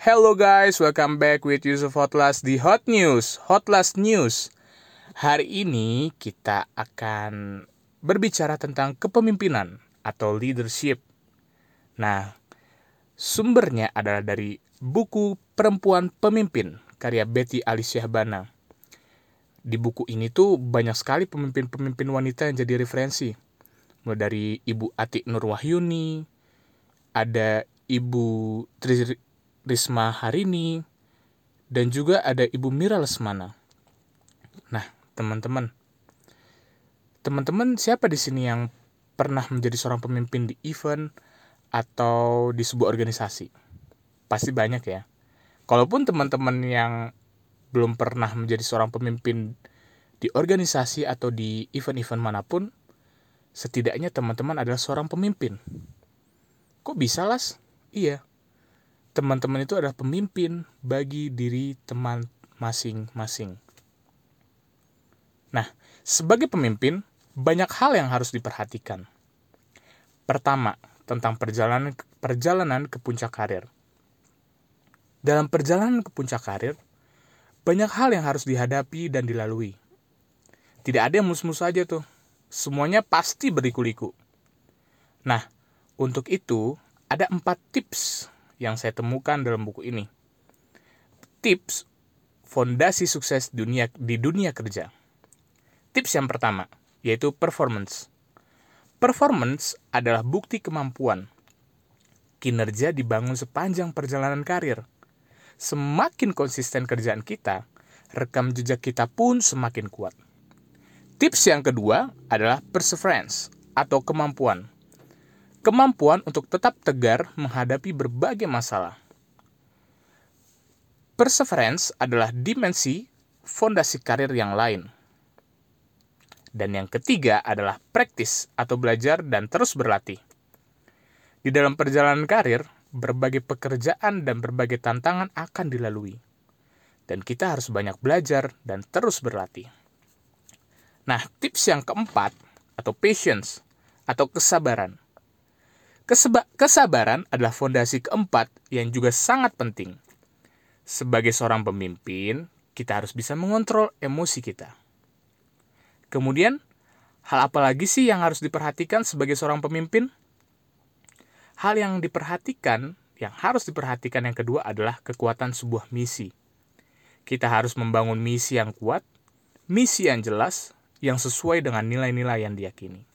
Hello guys, welcome back with Yusuf Hotlas di Hot News, Hotlas News. Hari ini kita akan berbicara tentang kepemimpinan atau leadership. Nah, sumbernya adalah dari buku Perempuan Pemimpin karya Betty Alicia Bana. Di buku ini tuh banyak sekali pemimpin-pemimpin wanita yang jadi referensi. Mulai dari Ibu Atik Nurwahyuni, ada Ibu Tri Risma Harini, dan juga ada Ibu Mira Lesmana. Nah, teman-teman, teman-teman siapa di sini yang pernah menjadi seorang pemimpin di event atau di sebuah organisasi? Pasti banyak ya. Kalaupun teman-teman yang belum pernah menjadi seorang pemimpin di organisasi atau di event-event mana pun, setidaknya teman-teman adalah seorang pemimpin. Kok bisa, Las? Iya, teman-teman itu adalah pemimpin bagi diri teman masing-masing. Nah, sebagai pemimpin, banyak hal yang harus diperhatikan. Pertama, tentang perjalanan perjalanan ke puncak karir. Dalam perjalanan ke puncak karir, banyak hal yang harus dihadapi dan dilalui. Tidak ada yang mus-mus saja tuh. Semuanya pasti berliku-liku. Nah, untuk itu ada empat tips yang saya temukan dalam buku ini. Tips fondasi sukses dunia di dunia kerja. Tips yang pertama yaitu performance. Performance adalah bukti kemampuan. Kinerja dibangun sepanjang perjalanan karir. Semakin konsisten kerjaan kita, rekam jejak kita pun semakin kuat. Tips yang kedua adalah perseverance atau kemampuan kemampuan untuk tetap tegar menghadapi berbagai masalah. Perseverance adalah dimensi fondasi karir yang lain. Dan yang ketiga adalah praktis atau belajar dan terus berlatih. Di dalam perjalanan karir, berbagai pekerjaan dan berbagai tantangan akan dilalui. Dan kita harus banyak belajar dan terus berlatih. Nah, tips yang keempat atau patience atau kesabaran Keseba kesabaran adalah fondasi keempat yang juga sangat penting. Sebagai seorang pemimpin, kita harus bisa mengontrol emosi kita. Kemudian, hal apa lagi sih yang harus diperhatikan sebagai seorang pemimpin? Hal yang diperhatikan, yang harus diperhatikan yang kedua adalah kekuatan sebuah misi. Kita harus membangun misi yang kuat, misi yang jelas, yang sesuai dengan nilai-nilai yang diyakini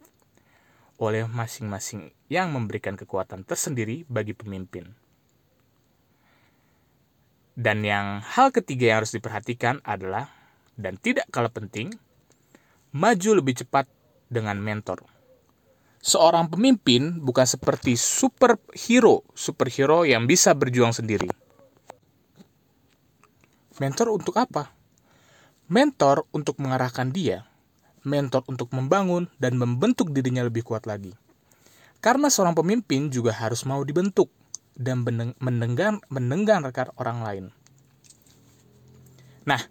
oleh masing-masing yang memberikan kekuatan tersendiri bagi pemimpin. Dan yang hal ketiga yang harus diperhatikan adalah, dan tidak kalah penting, maju lebih cepat dengan mentor. Seorang pemimpin bukan seperti superhero, superhero yang bisa berjuang sendiri. Mentor untuk apa? Mentor untuk mengarahkan dia mentor untuk membangun dan membentuk dirinya lebih kuat lagi. Karena seorang pemimpin juga harus mau dibentuk dan mendengar mendengarkan orang lain. Nah,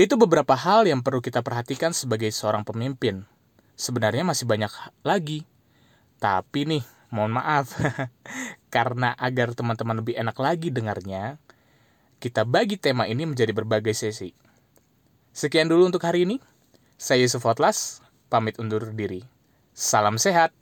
itu beberapa hal yang perlu kita perhatikan sebagai seorang pemimpin. Sebenarnya masih banyak lagi. Tapi nih, mohon maaf. karena agar teman-teman lebih enak lagi dengarnya, kita bagi tema ini menjadi berbagai sesi. Sekian dulu untuk hari ini. Saya Yusuf Hotlas, pamit undur diri. Salam sehat.